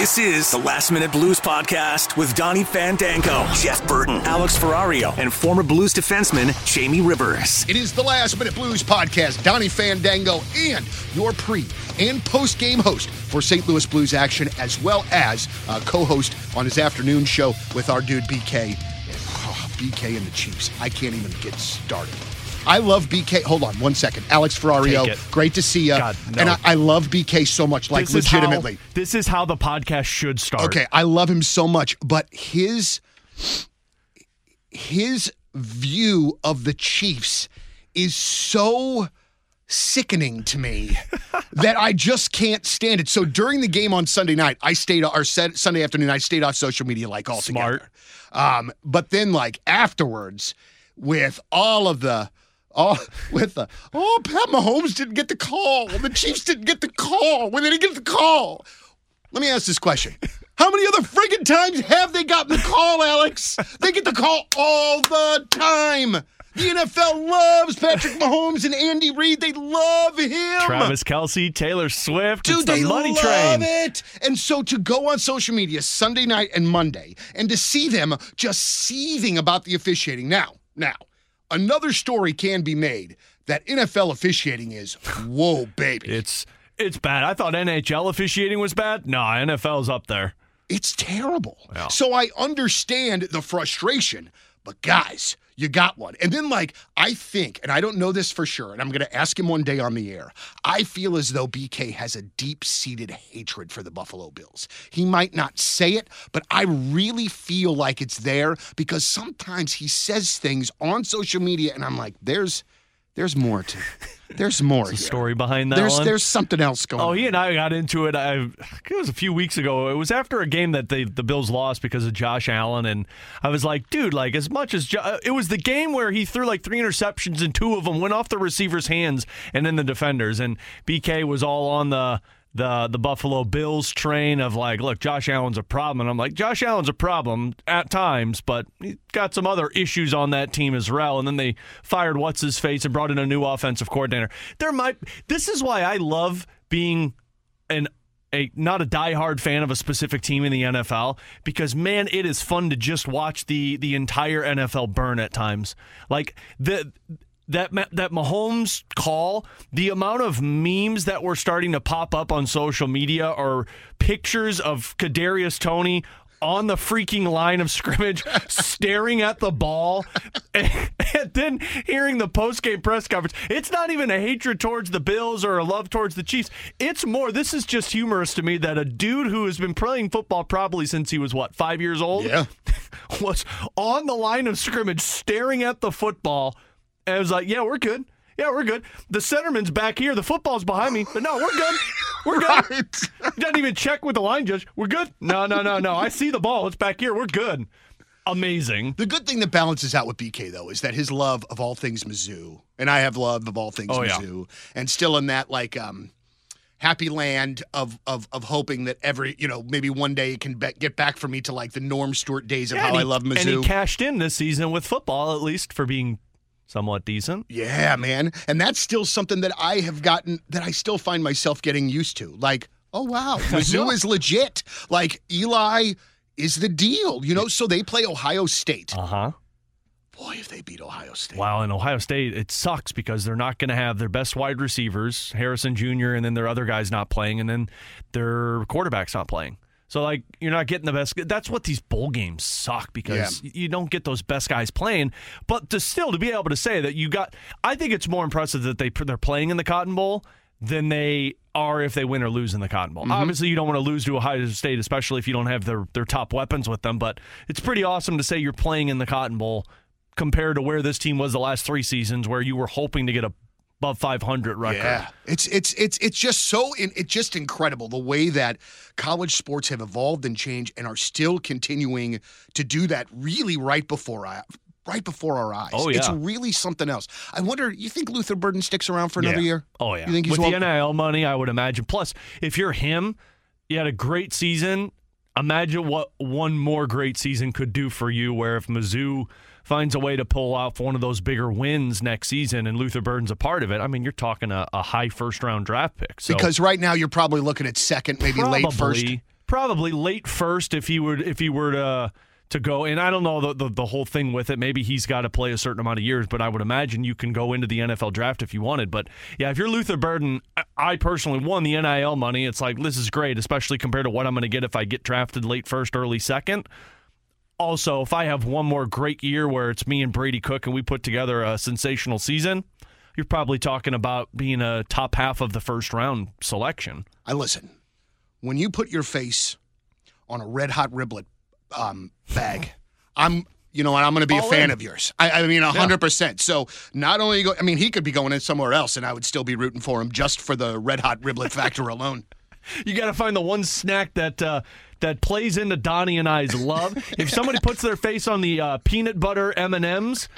This is the Last Minute Blues Podcast with Donny Fandango, Jeff Burton, Alex Ferrario, and former Blues defenseman Jamie Rivers. It is the Last Minute Blues Podcast. Donny Fandango and your pre and post game host for St. Louis Blues action, as well as uh, co host on his afternoon show with our dude BK. Oh, BK and the Chiefs. I can't even get started. I love BK. Hold on one second. Alex Ferrario, great to see you. God, no. And I, I love BK so much, like This is how- legitimately. this is how the podcast should start. Okay, I love him so much, but his his view of the Chiefs is so sickening to me that I just can't stand it. So during the game on Sunday night, I stayed or said Sunday afternoon, I stayed off social media like all Smart. Um, but then like afterwards, with all of the Oh, all with the oh Pat Mahomes didn't get the call, the Chiefs didn't get the call. When they didn't get the call, let me ask this question. How many other friggin' times have they gotten the call, Alex? They get the call all the time. The NFL loves Patrick Mahomes and Andy Reid. They love him. Travis Kelce, Taylor Swift, Dude, the they money love train. it. And so to go on social media Sunday night and Monday and to see them just seething about the officiating. Now, now, another story can be made that NFL officiating is whoa, baby. It's it's bad. I thought NHL officiating was bad. No, NFL's up there. It's terrible. Yeah. So I understand the frustration, but guys, you got one. And then, like, I think, and I don't know this for sure, and I'm going to ask him one day on the air. I feel as though BK has a deep seated hatred for the Buffalo Bills. He might not say it, but I really feel like it's there because sometimes he says things on social media, and I'm like, there's. There's more to. There's more. The here. story behind that There's one. there's something else going. Oh, on. he and I got into it. I it was a few weeks ago. It was after a game that they, the Bills lost because of Josh Allen, and I was like, dude, like as much as jo- uh, it was the game where he threw like three interceptions and two of them went off the receiver's hands and then the defenders, and BK was all on the. The the Buffalo Bills train of like, look, Josh Allen's a problem, and I'm like, Josh Allen's a problem at times, but he's got some other issues on that team as well. And then they fired what's his face and brought in a new offensive coordinator. There might this is why I love being an a not a diehard fan of a specific team in the NFL because man, it is fun to just watch the the entire NFL burn at times. Like the that that Mahomes call, the amount of memes that were starting to pop up on social media are pictures of Kadarius Toney on the freaking line of scrimmage, staring at the ball, and, and then hearing the post-game press conference. It's not even a hatred towards the Bills or a love towards the Chiefs. It's more. This is just humorous to me that a dude who has been playing football probably since he was what five years old, Yeah. was on the line of scrimmage, staring at the football, and was like, "Yeah, we're good." Yeah, we're good. The centerman's back here. The football's behind me. But no, we're good. We're good. Right. He doesn't even check with the line judge. We're good. No, no, no, no. I see the ball. It's back here. We're good. Amazing. The good thing that balances out with BK though is that his love of all things Mizzou, and I have love of all things Oh, yeah. Mizzou, and still in that like um happy land of of of hoping that every you know maybe one day it can be- get back for me to like the Norm Stewart days of Yeah, how and I he- love And he cashed in this season with football, at least for being somewhat decent. yeah, man, and that's still something that I have gotten that I still find myself getting used to. Like, oh wow, Mizzou is legit. Like Eli is the deal, you know. So they play Ohio State. Uh huh. Boy, if they beat Ohio State. Wow, in Ohio State, it sucks because they're not going to have their best wide receivers, Harrison Jr., and then their other guys not playing, and then their quarterback's not playing. So, like, you're not getting the best. That's what these bowl games suck because you don't get those best guys playing. But to still to be able to say that you got, I think it's more impressive that they they're playing in the Cotton Bowl than they are if they win or lose in the Cotton Bowl. Mm-hmm. Obviously, you don't want to lose to Ohio State, especially if you don't have their their top weapons with them. But it's pretty awesome to say you're playing in the Cotton Bowl compared to where this team was the last three seasons, where you were hoping to get a above 500 record. Yeah, it's it's it's it's just so in, it's just incredible the way that college sports have evolved and changed and are still continuing to do that really right before I. Right before our eyes. Oh, yeah. It's really something else. I wonder, you think Luther Burden sticks around for another Yeah. year? Oh yeah. You think he's with well- the NIL money, I would imagine. Plus, if you're him, you had a great season. Imagine what one more great season could do for you. Where if Mizzou finds a way to pull off one of those bigger wins next season, and Luther Burden's a part of it, I mean, you're talking a, a high first round draft pick. So Because right now you're probably looking at second, maybe probably, late first. Probably late first if he would if he were to to go. And I don't know the, the, the whole thing with it. Maybe he's got to play a certain amount of years, but I would imagine you can go into the NFL draft if you wanted. But yeah, if you're Luther Burden, I personally won the NIL money. It's like this is great, especially compared to what I'm going to get if I get drafted late first, early second. Also, if I have one more great year where it's me and Brady Cook and we put together a sensational season, you're probably talking about being a top half of the first round selection. I listen. When you put your face on a red hot riblet um, bag, I'm you know, and I'm going to be All a fan in. of yours. I, I mean, hundred percent. So not only go, I mean, he could be going in somewhere else, and I would still be rooting for him just for the red hot riblet factor alone. You got to find the one snack that uh, that plays into Donny and I's love. if somebody puts their face on the uh, peanut butter M and M's,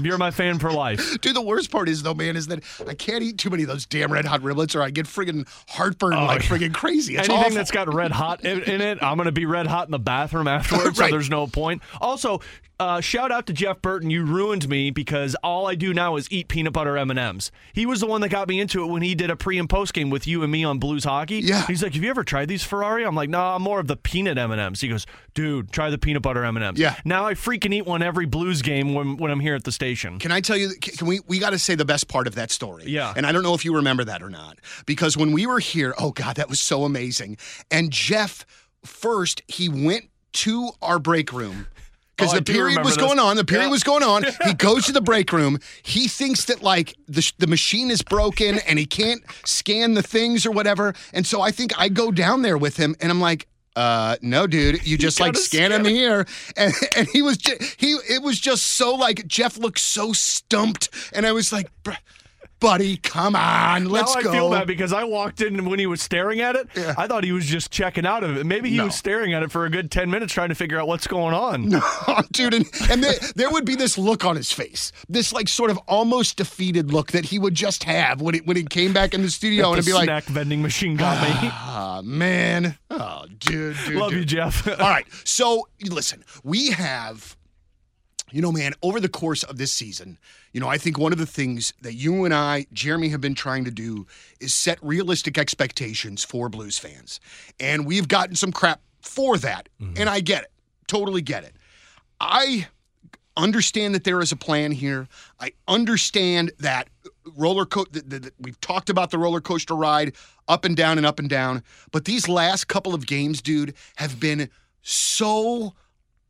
you're my fan for life. Dude, the worst part is though, man, is that I can't eat too many of those damn red hot riblets, or I get friggin' heartburn like friggin' crazy. It's Oh, Anything awful. that's got red hot in, in it, I'm to be red hot in the bathroom afterwards, Right. so there's no point. Also, uh, shout out to Jeff Burton. You ruined me because all I do now is eat peanut butter M&Ms. He was the one that got me into it when he did a pre and post game with you and me on Blues Hockey. Yeah. He's like, "Have you ever tried these Ferrari?" I'm like, "No, I'm more of the peanut M&Ms." He goes, "Dude, try the peanut butter M&Ms." Yeah. Now I freaking eat one every Blues game when when I'm here at the station. Can I tell you? Can can we? We got to say the best part of that story. Yeah. And I don't know if you remember that or not, because when we were here, oh God, that was so amazing. And Jeff, first he went to our break room. Because Oh, the period was this. going on, the period Yeah. was going on. He goes to the break room. He thinks that like the the machine is broken and he can't scan the things or whatever. And so I think I go down there with him, and I'm like, uh, no, dude, you just like scan scan him. here, and and he was ju- he it was just so like Jeff looked so stumped, and I was like, "Bruh, buddy, come on, let's go. now I go. feel that because I walked in and when he was staring at it. I thought he was just checking out of it. Maybe he No. was staring at it for a good ten minutes trying to figure out what's going on. No, dude, and, and there, there would be this look on his face, this like sort of almost defeated look that he would just have when he when he came back in the studio, and the it'd be like, snack vending machine got me. ah, man, oh, dude, dude, Love dude. you, Jeff. All right. So listen, we have, you know, man, over the course of this season, you know, I think one of the things that you and I, Jeremy, have been trying to do is set realistic expectations for Blues fans. And we've gotten some crap for that. Mm-hmm. And I get it. Totally get it. I understand that there is a plan here. I understand that roller we've talked about the roller coaster ride up and down and up and down. But these last couple of games, dude, have been so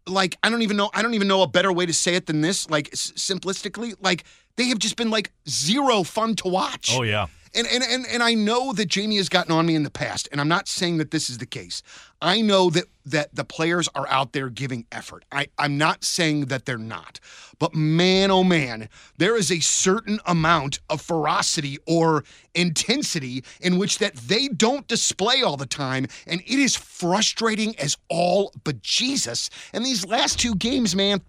like I don't even know. I don't even know a better way to say it than this. Like s- simplistically, like they have just been like zero fun to watch. Oh yeah. And, and and and I know that Jamie has gotten on me in the past, and I'm not saying that this is the case. I know that that the players are out there giving effort. I, I'm not saying that they're not. But man, oh man, there is a certain amount of ferocity or intensity in which that they don't display all the time. And it is frustrating as all but Jesus. And these last two games, man,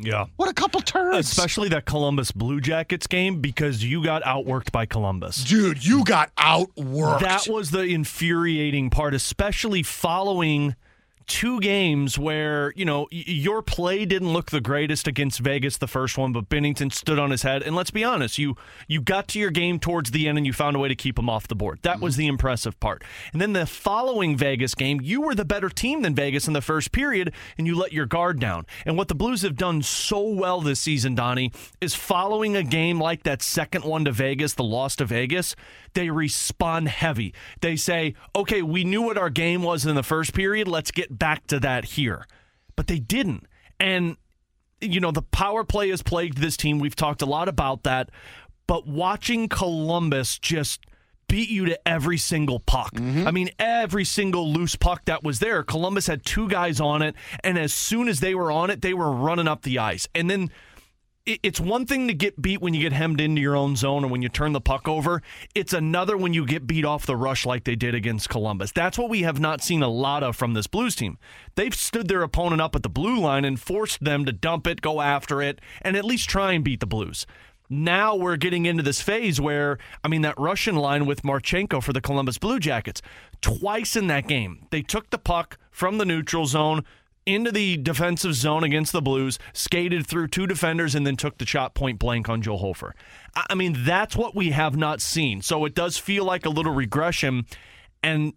Yeah. what a couple turns. Especially that Columbus Blue Jackets game because you got outworked by Columbus. Dude, you got outworked. That was the infuriating part, especially following two games where, you know, your play didn't look the greatest against Vegas the first one, but Binnington stood on his head. And let's be honest, you you got to your game towards the end and you found a way to keep him off the board. That was mm-hmm. the impressive part. And then the following Vegas game, you were the better team than Vegas in the first period and you let your guard down. And what the Blues have done so well this season, Donny, is following a game like that second one to Vegas, the loss to Vegas, they respond heavy. They say, okay, we knew what our game was in the first period. Let's get back to that here. But they didn't. And, you know, the power play has plagued this team. We've talked a lot about that. But watching Columbus just beat you to every single puck. Mm-hmm. I mean, every single loose puck that was there. Columbus had two guys on it. And as soon as they were on it, they were running up the ice. And then it's one thing to get beat when you get hemmed into your own zone or when you turn the puck over. It's another when you get beat off the rush like they did against Columbus. That's what we have not seen a lot of from this Blues team. They've stood their opponent up at the blue line and forced them to dump it, go after it, and at least try and beat the Blues. Now we're getting into this phase where, I mean, that Russian line with Marchenko for the Columbus Blue Jackets, twice in that game, they took the puck from the neutral zone into the defensive zone against the Blues, skated through two defenders, and then took the shot point blank on Joel Hofer. I I mean, that's what we have not seen. So it does feel like a little regression. And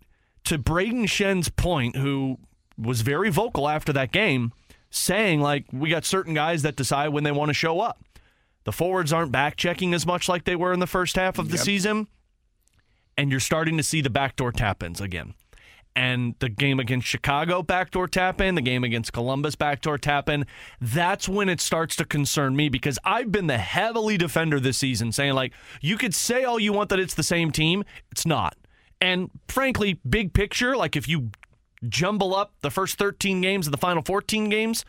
to Brayden Schenn's point, who was very vocal after that game, saying like we got certain guys that decide when they want to show up. The forwards aren't back checking as much like they were in the first half of the season, and you're starting to see the backdoor tap ins again. And the game against Chicago backdoor tap in, the game against Columbus backdoor tap in, that's when it starts to concern me because I've been the heavily defender this season saying, like, you could say all you want that it's the same team. It's not. And frankly, big picture, like if you jumble up the first 13 games and the final 14 games,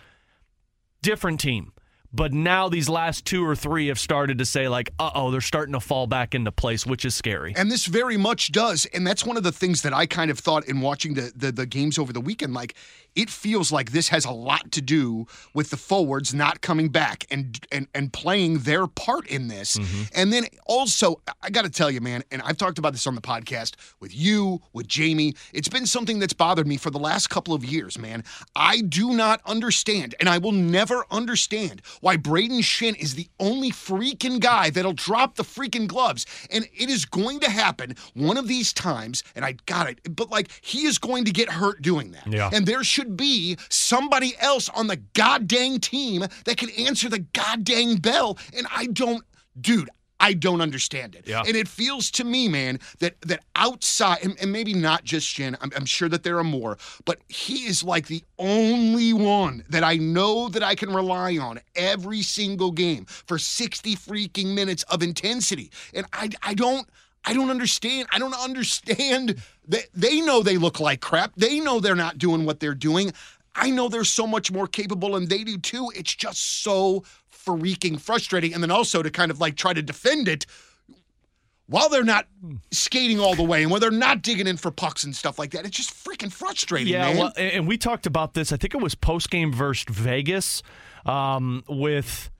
different team. But now these last two or three have started to say, like, uh oh, they're starting to fall back into place, which is scary. And this very much does. And that's one of the things that I kind of thought in watching the, the, the games over the weekend. Like, it feels like this has a lot to do with the forwards not coming back and and, and playing their part in this. Mm-hmm. And then also, I got to tell you, man, and I've talked about this on the podcast with you, with Jamie. It's been something that's bothered me for the last couple of years, man. I do not understand, and I will never understand why Brayden Schenn is the only freaking guy that'll drop the freaking gloves. And it is going to happen one of these times, and I got it, but like he is going to get hurt doing that. Yeah. And there should be somebody else on the goddamn team that can answer the goddamn bell. And I don't, dude. I don't understand it. Yeah. And it feels to me, man, that that outside, and, and maybe not just Schenn, I'm, I'm sure that there are more, but he is like the only one that I know that I can rely on every single game for 60 freaking minutes of intensity. And I, I don't. I don't understand. I don't understand that they know they look like crap. They know they're not doing what they're doing. I know they're so much more capable and they do too. It's just so freaking frustrating. And then also to kind of like try to defend it while they're not skating all the way and while they're not digging in for pucks and stuff like that. It's just freaking frustrating, Yeah, man. well, and and we talked about this. I think it was post game versus Vegas um, with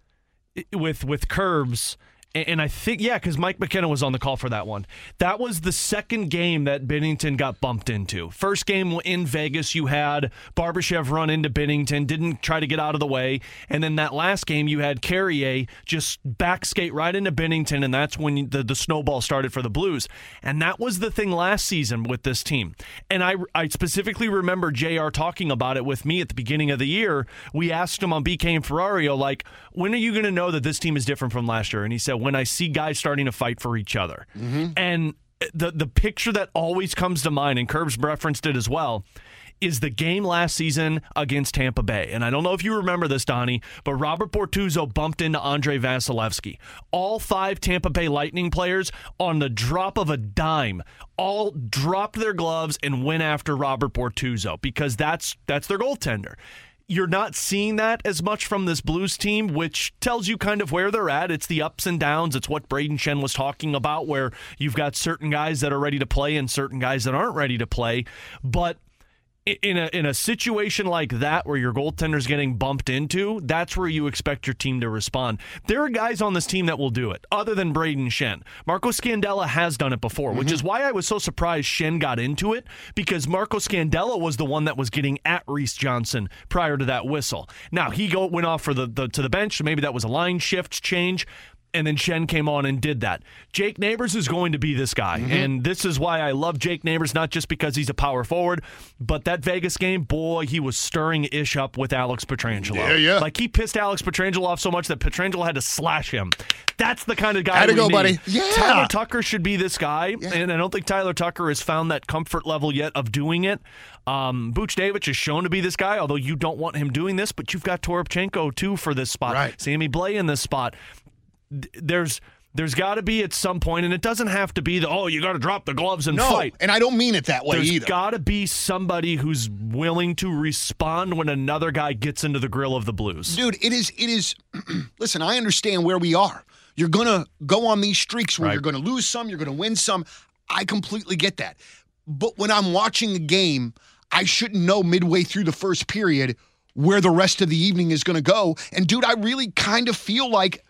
with with Curbs. And I think, yeah, because Mike McKenna was on the call for that one. That was the second game that Binnington got bumped into. First game in Vegas, you had Barbashev run into Binnington, didn't try to get out of the way. And then that last game, you had Carrier just back skate right into Binnington, and that's when the, the snowball started for the Blues. And that was the thing last season with this team. And I, I specifically remember JR talking about it with me at the beginning of the year. We asked him on BK and Ferrario, like, when are you going to know that this team is different from last year? And he said, when I see guys starting to fight for each other. Mm-hmm. And the the picture that always comes to mind, and Curbs referenced it as well, is the game last season against Tampa Bay. And I don't know if you remember this, Donny, but Robert Bortuzzo bumped into Andrei Vasilevskiy. All five Tampa Bay Lightning players, on the drop of a dime, all dropped their gloves and went after Robert Bortuzzo because that's that's their goaltender you're not seeing that as much from this Blues team, which tells you kind of where they're at. It's the ups and downs. It's what Brayden Schenn was talking about, where you've got certain guys that are ready to play and certain guys that aren't ready to play. But in a in a situation like that where your goaltender's getting bumped into, that's where you expect your team to respond. There are guys on this team that will do it, other than Brayden Schenn. Marco Scandella has done it before, which mm-hmm. is why I was so surprised Schenn got into it because Marco Scandella was the one that was getting at Reese Johnson prior to that whistle. Now he go went off for the, the to the bench, so maybe that was a line shift change and then Schenn came on and did that. Jake Neighbours is going to be this guy, Mm-hmm. and this is why I love Jake Neighbours, not just because he's a power forward, but that Vegas game, boy, he was stirring ish up with Alex Pietrangelo. Yeah, yeah. Like he pissed Alex Pietrangelo off so much that Pietrangelo had to slash him. That's the kind of guy. Had to go, need. buddy. Yeah. Tyler Tucker should be this guy, and I don't think Tyler Tucker has found that comfort level yet of doing it. Um, Booch David is shown to be this guy, although you don't want him doing this, but you've got Toropchenko too for this spot. Right. Sammy Blais in this spot. Th- There's there's got to be at some point, and it doesn't have to be the oh you got to drop the gloves and no, fight. and I don't mean it that way There's either. got to be somebody who's willing to respond when another guy gets into the grill of the Blues. dude it is it is listen i understand where we are you're gonna go on these streaks where Right. you're gonna lose some you're gonna win some i completely get that but when i'm watching a game i shouldn't know midway through the first period where the rest of the evening is gonna go and dude i really kind of feel like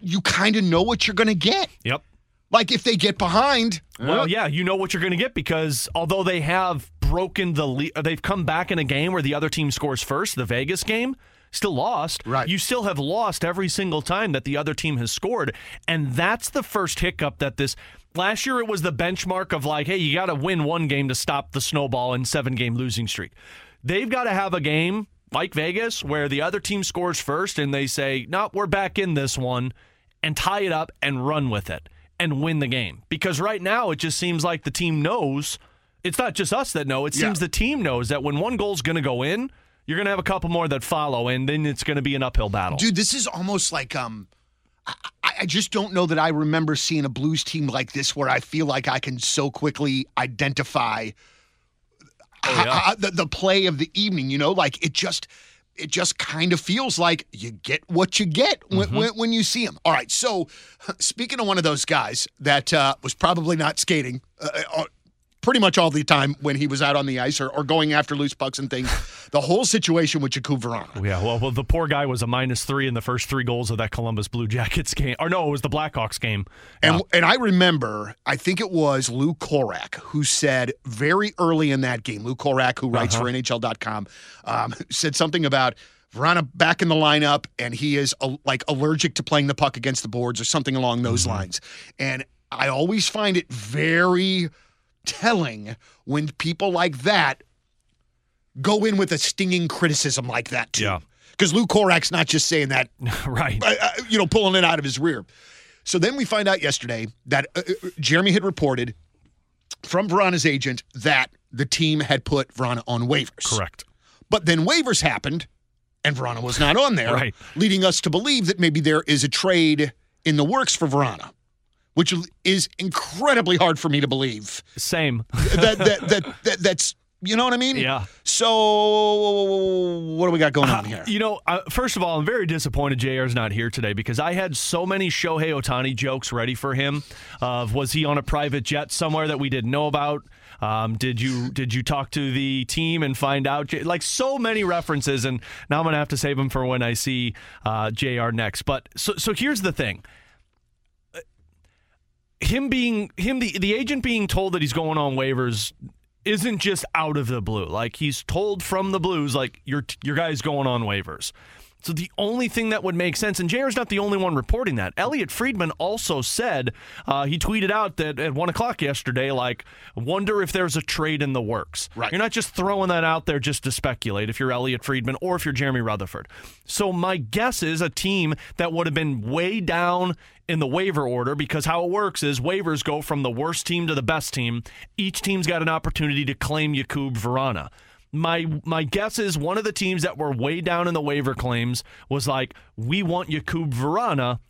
you kind of know what you're gonna get Yep. like if they get behind Well, yeah, you know what you're going to get because although they have broken the lead, uh, they've come back in a game where the other team scores first, the Vegas game, still lost. Right. You still have lost every single time that the other team has scored. And that's the first hiccup that this last year it was the benchmark of like, hey, you got to win one game to stop the snowball in seven game losing streak. They've got to have a game like Vegas where the other team scores first and they say, no, we're back in this one and tie it up and run with it and win the game. Because right now it just seems like the team knows. It's not just us that know. It seems Yeah. the team knows that when one goal's going to go in, you're going to have a couple more that follow, and then it's going to be an uphill battle. Dude, this is almost like um I I just don't know that I remember seeing a Blues team like this where I feel like I can so quickly identify Oh, yeah. the, the play of the evening. You know, like it just it just kind of feels like you get what you get when, Mm-hmm. when, when you see him. All right, so speaking of one of those guys that uh, was probably not skating. Uh, uh, Pretty much all the time when he was out on the ice or, or going after loose pucks and things. The whole situation with Jakub Vrána. Yeah, well, well, the poor guy was a minus three in the first three goals of that Columbus Blue Jackets game. Or no, it was the Blackhawks game. And and I remember, I think it was Lou Korac who said very early in that game, Lou Korac, who writes for NHL.com, um, said something about Vrána back in the lineup, and he is uh, like allergic to playing the puck against the boards or something along those lines. And I always find it very telling when people like that go in with a stinging criticism like that too. Yeah. Because Lou Korac's not just saying that right. uh, uh, you know, pulling it out of his rear. So then we find out yesterday that uh, uh, Jeremy had reported from Vrána's agent that the team had put Vrána on waivers. Correct. But then waivers happened and Vrána was not on there, Right. leading us to believe that maybe there is a trade in the works for Vrána, which is incredibly hard for me to believe. Same. That, that, that, that that's you know what I mean? Yeah. So what do we got going on here? You know, uh, first of all, I'm very disappointed JR's not here today because I had so many Shohei Ohtani jokes ready for him. Of was he on a private jet somewhere that we didn't know about? Um, did you did you talk to the team and find out? Like so many references, and now I'm gonna have to save them for when I see uh, JR next. But so so here's the thing. Him being him the the agent being told that he's going on waivers isn't just out of the blue. Like he's told from the Blues, like your your guy's going on waivers. So the only thing that would make sense, and JR's not the only one reporting that. Elliotte Friedman also said uh, he tweeted out that at one o'clock yesterday, like, wonder if there's a trade in the works. Right. You're not just throwing that out there just to speculate if you're Elliotte Friedman or if you're Jeremy Rutherford. So my guess is a team that would have been way down in the waiver order because how it works is waivers go from the worst team to the best team. Each team's got an opportunity to claim Jakub Vrána. My my guess is one of the teams that were way down in the waiver claims was like, we want Jakub Vrána,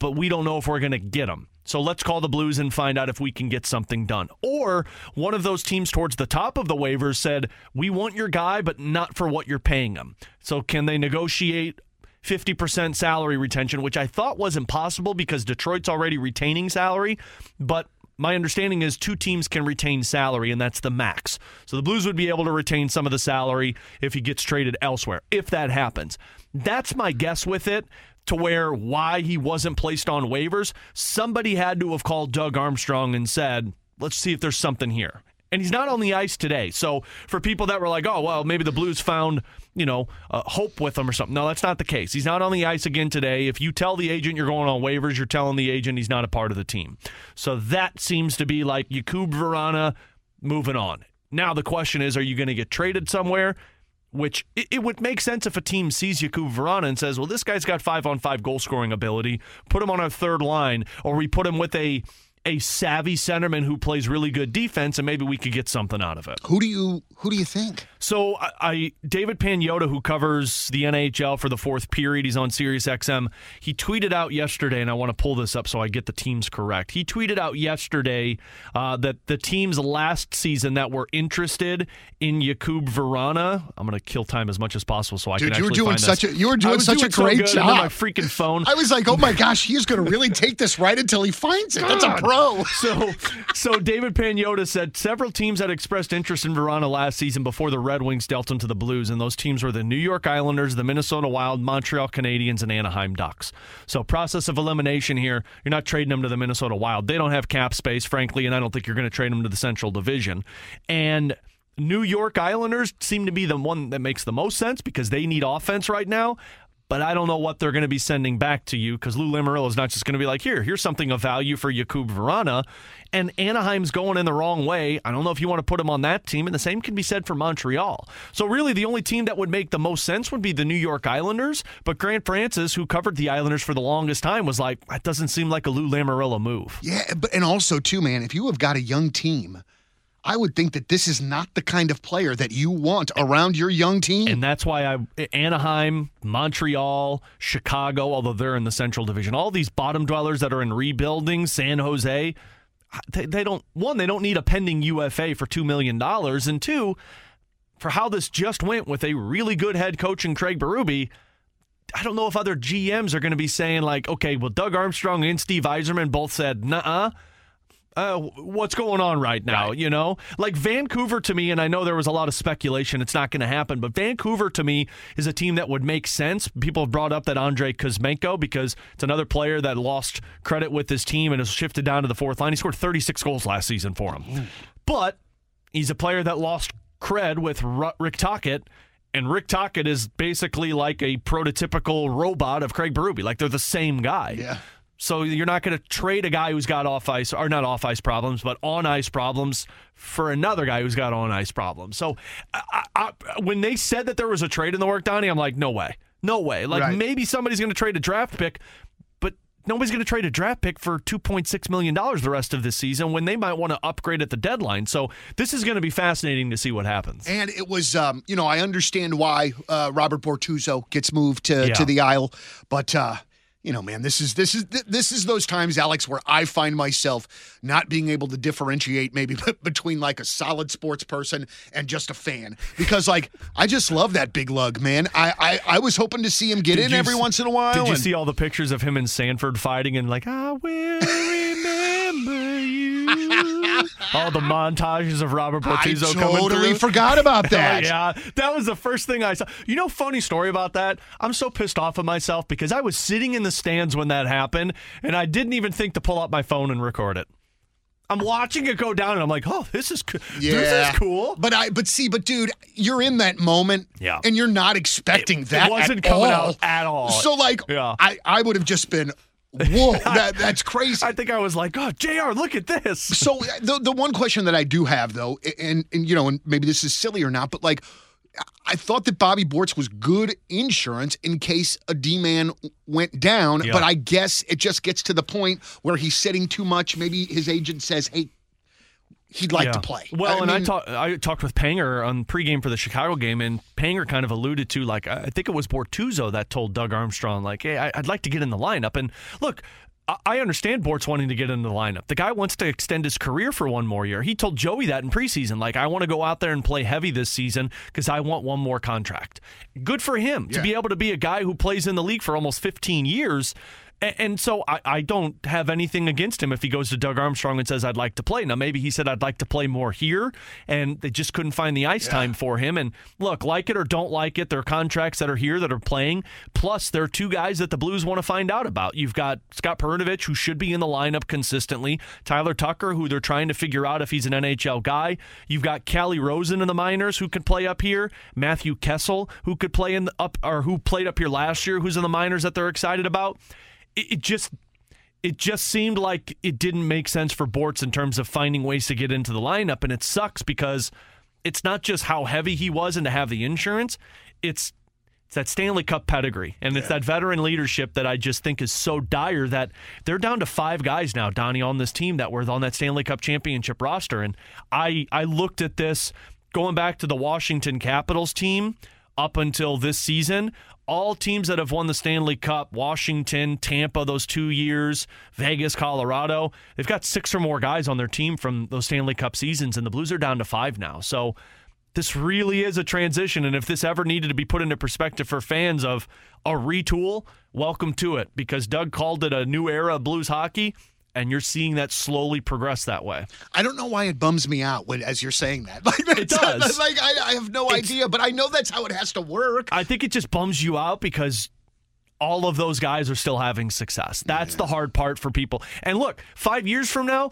but we don't know if we're going to get him. So let's call the Blues and find out if we can get something done. Or one of those teams towards the top of the waivers said, we want your guy, but not for what you're paying him. So can they negotiate 50% salary retention, which I thought was impossible because Detroit's already retaining salary, but my understanding is two teams can retain salary, and that's the max. So the Blues would be able to retain some of the salary if he gets traded elsewhere, if that happens. That's my guess with it. To where why he wasn't placed on waivers, somebody had to have called Doug Armstrong and said, let's see if there's something here. And he's not on the ice today. So for people that were like, oh, well, maybe the Blues found, you know, uh, hope with him or something. No, that's not the case. He's not on the ice again today. If you tell the agent you're going on waivers, you're telling the agent he's not a part of the team. So that seems to be like Jakub Vrána moving on. Now the question is, are you going to get traded somewhere? Which it, it would make sense if a team sees Jakub Vrána and says, well, this guy's got five on five goal scoring ability. Put him on our third line, or we put him with a a savvy centerman who plays really good defense, and maybe we could get something out of it. Who do you who do you think? So I, I David Pagnotta, who covers the NHL for the fourth period, he's on Sirius XM. He tweeted out yesterday, and I want to pull this up so I get the teams correct. He tweeted out yesterday uh, that the teams last season that were interested in Jakub Vrána. I'm going to kill time as much as possible so I Dude, can. you were doing such this. a- you were doing such a doing so great good, and then My freaking phone. I was like, oh my gosh, he's going to really take this right until he finds it. That's a pro. So, so David Pagnotta said several teams had expressed interest in Vrána last season before the Red Wings dealt him to the Blues, and those teams were the New York Islanders, the Minnesota Wild, Montreal Canadiens, and Anaheim Ducks. So, process of elimination here. You're not trading them to the Minnesota Wild. They don't have cap space, frankly, and I don't think you're going to trade them to the Central Division. And New York Islanders seem to be the one that makes the most sense because they need offense right now. But I don't know what they're going to be sending back to you because Lou Lamoriello is not just going to be like, here, here's something of value for Jakub Vrana. And Anaheim's going in the wrong way. I don't know if you want to put him on that team. And the same can be said for Montreal. So really, the only team that would make the most sense would be the New York Islanders. But Grant Francis, who covered the Islanders for the longest time, was like, that doesn't seem like a Lou Lamoriello move. Yeah, but and also too, man, if you have got a young team I would think that this is not the kind of player that you want around your young team. And that's why I Anaheim, Montreal, Chicago, although they're in the Central Division, all these bottom dwellers that are in rebuilding, San Jose, they, they don't one, they don't need a pending UFA for two million dollars, and two, for how this just went with a really good head coach in Craig Berube. I don't know if other GMs are going to be saying like, okay, well, Doug Armstrong and Steve Yzerman both said, nah, uh, what's going on right now, right. you know? Like Vancouver to me, and I know there was a lot of speculation, it's not going to happen, but Vancouver to me is a team that would make sense. People have brought up that Andrei Kuzmenko because it's another player that lost credit with his team and has shifted down to the fourth line. He scored 36 goals last season for him. But he's a player that lost cred with Rick Tocchet and Rick Tocchet is basically like a prototypical robot of Craig Berube. Like they're the same guy. Yeah. So you're not going to trade a guy who's got off ice, or not off ice problems, but on ice problems for another guy who's got on ice problems. So I, I, when they said that there was a trade in the work, Donny, I'm like, no way. No way. Like right. maybe somebody's going to trade a draft pick, but nobody's going to trade a draft pick for $2.6 million the rest of this season when they might want to upgrade at the deadline. So this is going to be fascinating to see what happens. And it was, um, you know, I understand why uh, Robert Bortuzzo gets moved to, yeah. to the aisle, but. Uh, you know, man, this is this is this is those times, Alex, where I find myself not being able to differentiate maybe between like a solid sports person and just a fan because like I just love that big lug, man. I I, I was hoping to see him get did in every once in a while. Did you and, see all the pictures of him and Sanford fighting and like I will remember you? all the montages of Robert Bortuzzo I coming totally forgot about that. yeah, that was the first thing I saw. You know, funny story about that. I'm so pissed off at myself because I was sitting in the stands when that happened, and I didn't even think to pull out my phone and record it. I'm watching it go down, and I'm like, "Oh, this is co- yeah. this is cool." But I, but see, but dude, you're in that moment, yeah, and you're not expecting it, that. It wasn't coming all. out at all. So, like, yeah. I, I would have just been, Whoa, that, that's crazy. I think I was like, oh, JR, look at this. So uh, the the one question that I do have though, and and you know, and maybe this is silly or not, but like I thought that Bobby Borts was good insurance in case a D man went down, but I guess it just gets to the point where he's sitting too much. Maybe his agent says, "Hey, he'd like yeah. to play. Well, I and mean, I talked I talked with Panger on pregame for the Chicago game, and Panger kind of alluded to like I think it was Bortuzzo that told Doug Armstrong like, "Hey, I'd like to get in the lineup." And look. I understand Borts wanting to get in the lineup. The guy wants to extend his career for one more year. He told Joey that in preseason. Like, I want to go out there and play heavy this season because I want one more contract. Good for him yeah. to be able to be a guy who plays in the league for almost 15 years and, so I, I don't have anything against him if he goes to Doug Armstrong and says, I'd like to play. Now, maybe he said, I'd like to play more here, and they just couldn't find the ice yeah. time for him. And look, like it or don't like it, there are contracts that are here that are playing. Plus, there are two guys that the Blues want to find out about. You've got Scott Perunovich, who should be in the lineup consistently, Tyler Tucker, who they're trying to figure out if he's an NHL guy. You've got Calle Rosen in the minors, who could play up here, Matthew Kessel, who could play in the up, or who played up here last year, who's in the minors that they're excited about it, it just it just seemed like it didn't make sense for Borts in terms of finding ways to get into the lineup, and it sucks because it's not just how heavy he was and to have the insurance. It's it's that Stanley Cup pedigree, and it's that veteran leadership that I just think is so dire that they're down to five guys now, Donny, on this team that were on that Stanley Cup championship roster. And I I looked at this going back to the Washington Capitals team up until this season all teams that have won the Stanley Cup, Washington, Tampa, those two years, Vegas, Colorado, they've got six or more guys on their team from those Stanley Cup seasons, and the Blues are down to five now. So this really is a transition. And if this ever needed to be put into perspective for fans of a retool, welcome to it because Doug called it a new era of Blues hockey and you're seeing that slowly progress that way. I don't know why it bums me out when, as you're saying that. Like, it does. Like I, I have no it's, idea, but I know that's how it has to work. I think it just bums you out because all of those guys are still having success. That's yeah. the hard part for people. And look, five years from now,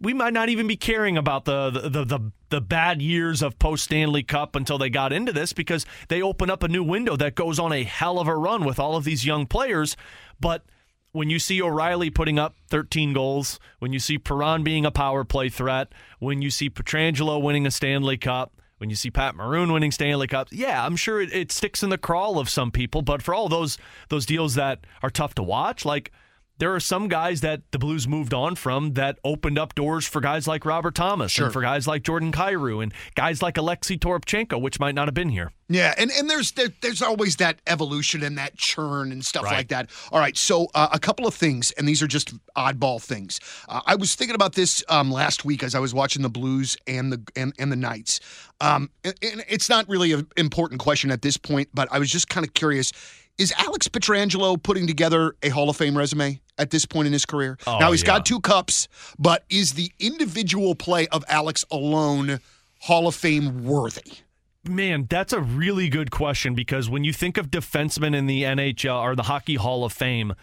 we might not even be caring about the the the, the, the bad years of post Stanley Cup until they got into this because they open up a new window that goes on a hell of a run with all of these young players. But when you see O'Reilly putting up 13 goals, when you see Perron being a power play threat, when you see Pietrangelo winning a Stanley Cup, when you see Pat Maroon winning Stanley Cups, yeah, I'm sure it, it sticks in the crawl of some people. But for all those those deals that are tough to watch, like there are some guys that the Blues moved on from that opened up doors for guys like Robert Thomas Sure. and for guys like Jordan Kyrou and guys like Alexei Toropchenko, which might not have been here. Yeah, and, and there's there, there's always that evolution and that churn and stuff Right. like that. All right, so uh, a couple of things, and these are just oddball things. Uh, I was thinking about this um, last week as I was watching the Blues and the and, and the Knights. Um, and, and it's not really an important question at this point, but I was just kind of curious. Is Alex Pietrangelo putting together a Hall of Fame resume at this point in his career? Oh, now he's yeah. got two cups, but is the individual play of Alex alone Hall of Fame worthy? Man, that's a really good question because when you think of defensemen in the NHL or the Hockey Hall of Fame,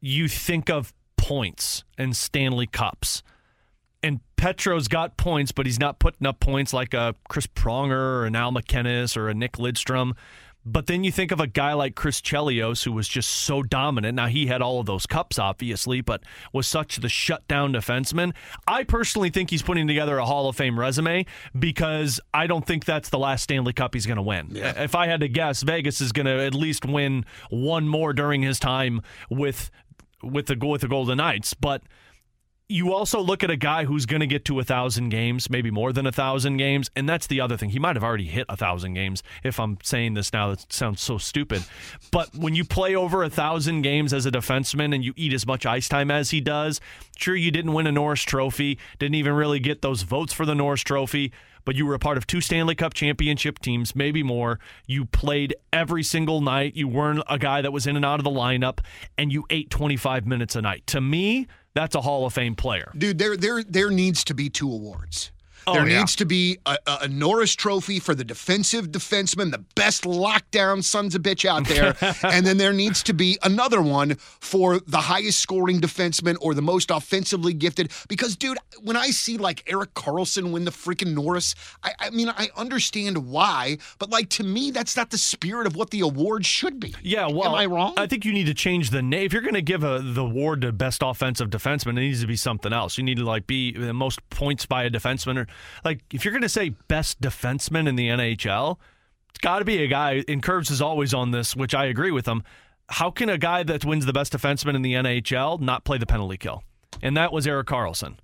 you think of points and Stanley Cups. And Petro's got points, but he's not putting up points like a Chris Pronger or an Al MacInnis or a Nick Lidstrom. But then you think of a guy like Chris Chelios, who was just so dominant. Now, he had all of those cups, obviously, but was such the shutdown defenseman. I personally think he's putting together a Hall of Fame resume because I don't think that's the last Stanley Cup he's going to win. If I had to guess, Vegas is going to at least win one more during his time with with the with the Golden Knights. But you also look at a guy who's going to get to a thousand games, maybe more than a thousand games, and that's the other thing. He might have already hit a thousand games. If I'm saying this now, that sounds so stupid. But when you play over a thousand games as a defenseman and you eat as much ice time as he does, sure you didn't win a Norris Trophy, didn't even really get those votes for the Norris Trophy. But you were a part of two Stanley Cup championship teams, maybe more. You played every single night. You weren't a guy that was in and out of the lineup, and you ate 25 minutes a night. To me, that's a Hall of Fame player. Dude, there there there needs to be two awards. Oh, there yeah. needs to be a, a, Norris Trophy for the defensive defenseman, the best lockdown sons of bitch out there, and then there needs to be another one for the highest scoring defenseman or the most offensively gifted. Because, dude, when I see like Erik Karlsson win the freaking Norris, I, I mean, I understand why, but like to me, that's not the spirit of what the award should be. Yeah, well, am I wrong? I think you need to change the name. If you're going to give a, the award to best offensive defenseman, it needs to be something else. You need to like be the most points by a defenseman, or like if you're going to say best defenseman in the NHL, it's got to be a guy. And Curves is always on this, which I agree with him. How can a guy that wins the best defenseman in the NHL not play the penalty kill? And that was Erik Karlsson.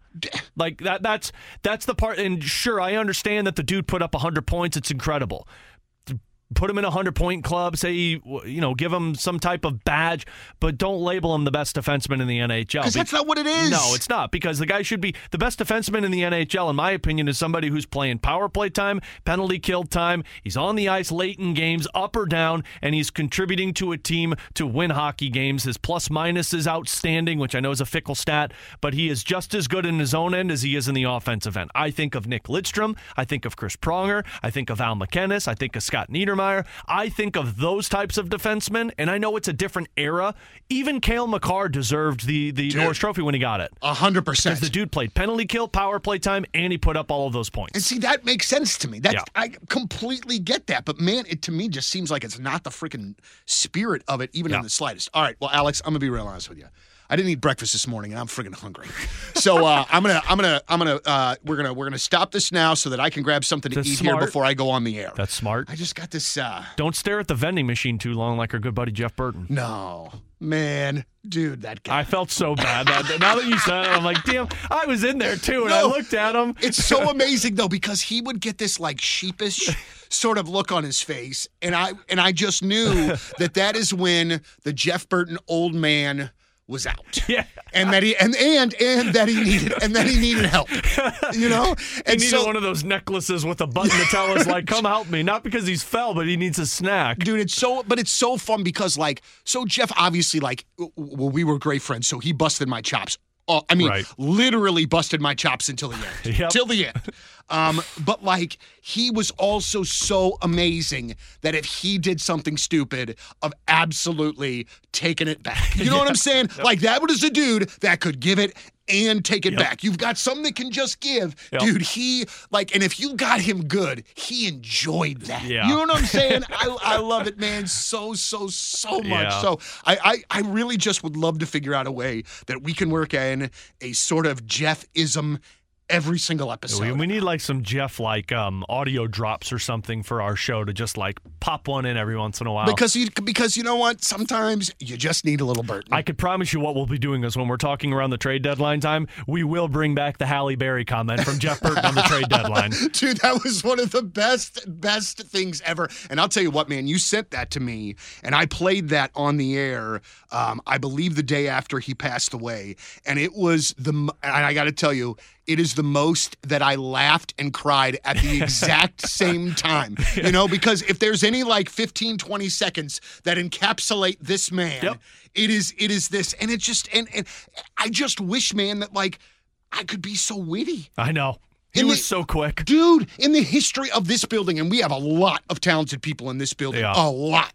Like that that's that's the part and sure I understand that the dude put up 100 points it's incredible. Put him in a 100 point club, say you know, give him some type of badge, but don't label him the best defenseman in the NHL. Because that's not what it is. no, it's not because the guy should be the best defenseman in the NHL, in my opinion, is somebody who's playing power play time, penalty kill time. He's on the ice late in games, up or down, and he's contributing to a team to win hockey games. His plus minus is outstanding, which I know is a fickle stat, but he is just as good in his own end as he is in the offensive end. I think of Nick Lidstrom. I think of Chris Pronger. I think of Al MacInnis. I think of Scott I think of those types of defensemen, and I know it's a different era. Even Cale Makar deserved the, the Norris Trophy when he got it. A hundred Because percent. the dude played penalty kill, power play time, and he put up all of those points. And see, that makes sense to me. That Yeah. I completely get that. But man, it to me just seems like it's not the freaking spirit of it, even Yeah. in the slightest. All right, well, Alex, I'm gonna be real honest with you. I didn't eat breakfast this morning, and I'm freaking hungry. So uh, I'm gonna, I'm gonna, I'm gonna, uh, we're gonna, we're gonna stop this now so that I can grab something to That's eat here before I go on the air. That's smart. I just got this. uh Don't stare at the vending machine too long like our good buddy Jeff Burton. No, man, dude, that guy. I felt so bad. That, now that you said it, I'm like, damn, I was in there too, and I looked at him. It's so amazing though because he would get this like sheepish sort of look on his face, and I and I just knew that that is when the Jeff Burton old man was out. Yeah. And that he and and and that he needed and that he needed help. You know? He And needed so one of those necklaces with a button to tell us, like, come help me. Not because he's fell, but he needs a snack. dude it's so but it's so fun because like so jeff obviously like well we were great friends so he busted my chops uh, i mean Right. literally busted my chops until the end. Yep. till the end. Um but like he was also so amazing that if he did something stupid of absolutely taking it back. You know what i'm saying? Like that was a dude that could give it and take it back. You've got some that can just give. Yep. Dude, he like and if you got him good, he enjoyed that. Yeah. You know what I'm saying? I, I love it, man, so, so, so much. Yeah. So I, I I really just would love to figure out a way that we can work in a sort of Jeff ism every single episode. We, we need like some Jeff like um, audio drops or something for our show to just like pop one in every once in a while. because you because you know what? Sometimes you just need a little Burton. I could promise you what we'll be doing is when we're talking around the trade deadline time, we will bring back the Halle Berry comment from Jeff Burton on the trade deadline. Dude, that was one of the best, best things ever. And I'll tell you what, man, you sent that to me, and I played that on the air. Um, I believe the day after he passed away, and it was the. And I got to tell you, it is the most that I laughed and cried at the exact same time. You know, because if there's any like 15, 20 seconds that encapsulate this man, Yep. it is it is this, and it just and and I just wish, man, that like I could be so witty. I know. He In was the- so quick. Dude, in the history of this building, and we have a lot of talented people in this building, Yeah. a lot.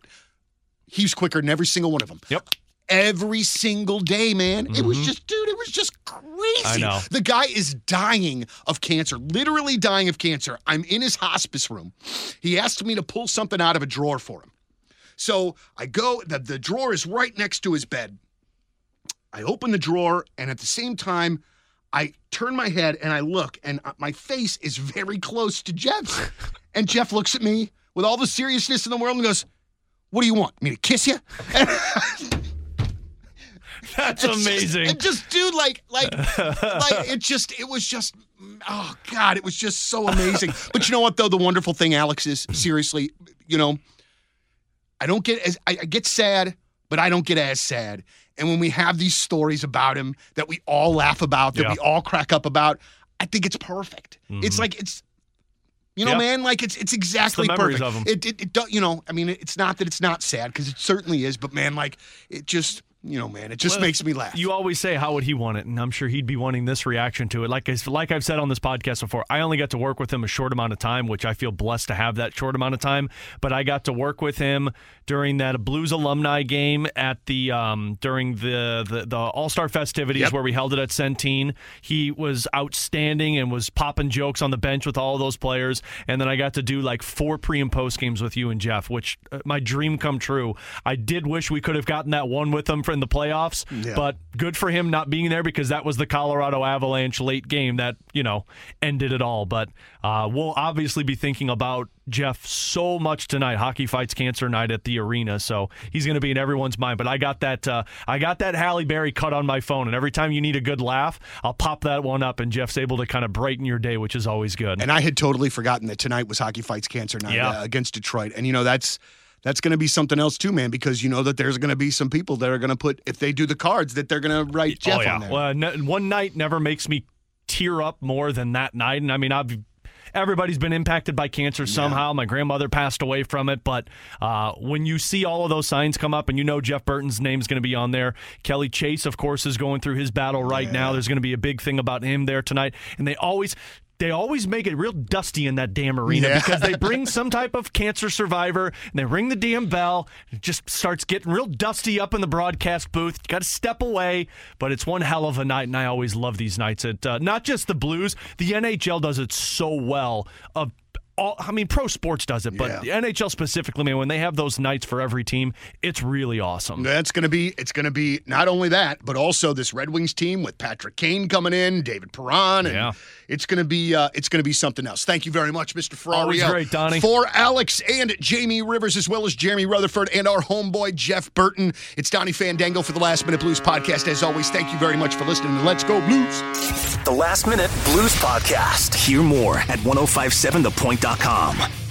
He's quicker than every single one of them. Yep. Every single day, man. It was mm-hmm. just, dude, it was just crazy. I know. The guy is dying of cancer, literally dying of cancer. I'm in his hospice room. He asked me to pull something out of a drawer for him. So I go, the, the drawer is right next to his bed. I open the drawer, and at the same time, I turn my head and I look, and uh, my face is very close to Jeff's. and Jeff looks at me with all the seriousness in the world and goes, What do you want? Me to kiss you? That's It's just- amazing. it just, dude, like, like, like, it just, it was just, oh God, it was just so amazing. but you know what, though? The wonderful thing, Alex, is seriously, you know, I don't get as, I, I get sad, but I don't get as sad. And when we have these stories about him that we all laugh about, that Yeah. we all crack up about, I think it's perfect. It's mm-hmm. like, it's, you know, Yeah. man, like it's it's exactly memories perfect. It, it, it you know, I mean, it's not that it's not sad because it certainly is, but man, like it just, you know, man, it just Well, makes me laugh. You always say, "How would he want it?" And I'm sure he'd be wanting this reaction to it. Like like I've said on this podcast before, I only got to work with him a short amount of time, which I feel blessed to have that short amount of time. But I got to work with him during that Blues alumni game at the um, during the the, the All Star festivities Yep. where we held it at Centene. He was outstanding and was popping jokes on the bench with all of those players. And then I got to do like four pre and post games with you and Jeff, which uh, my dream come true. I did wish we could have gotten that one with him for in the playoffs, Yeah. but good for him not being there because that was the Colorado Avalanche late game that you know ended it all. But uh, we'll obviously be thinking about Jeff so much tonight. Hockey fights cancer night at the arena, so he's going to be in everyone's mind. But I got that uh, I got that Halle Berry cut on my phone, and every time you need a good laugh, I'll pop that one up, and Jeff's able to kind of brighten your day, which is always good. and I had totally forgotten that tonight was Hockey Fights Cancer Night Yeah. uh, against Detroit, and you know that's. That's going to be something else too, man, because you know that there's going to be some people that are going to put, if they do the cards, that they're going to write Jeff oh yeah. on there. Well, ne- one night never makes me tear up more than that night, and I mean I've. Everybody's been impacted by cancer somehow. My grandmother passed away from it, but uh, when you see all of those signs come up, and you know Jeff Burton's name's going to be on there, Kelly Chase, of course, is going through his battle right now. There's going to be a big thing about him there tonight, and they always they always make it real dusty in that damn arena Yeah. because they bring some type of cancer survivor and they ring the damn bell. It just starts getting real dusty up in the broadcast booth. You got to step away, but it's one hell of a night, and I always love these nights. At uh, not just the Blues, the NHL does it so well. Of all, I mean, pro sports does it, but Yeah. the NHL specifically, man, when they have those nights for every team, it's really awesome. That's going to be. It's going to be not only that, but also this Red Wings team with Patrick Kane coming in, David Perron, and Yeah. it's going to be. Uh, it's going to be something else. Thank you very much, Mr. Ferrario. Always great, Donny. For Alex and Jamie Rivers, as well as Jeremy Rutherford and our homeboy Jeff Burton. It's Donny Fandango for the Last Minute Blues podcast. As always, thank you very much for listening. And let's go Blues. The Last Minute Blues Podcast. Hear more at 1057thepoint.com.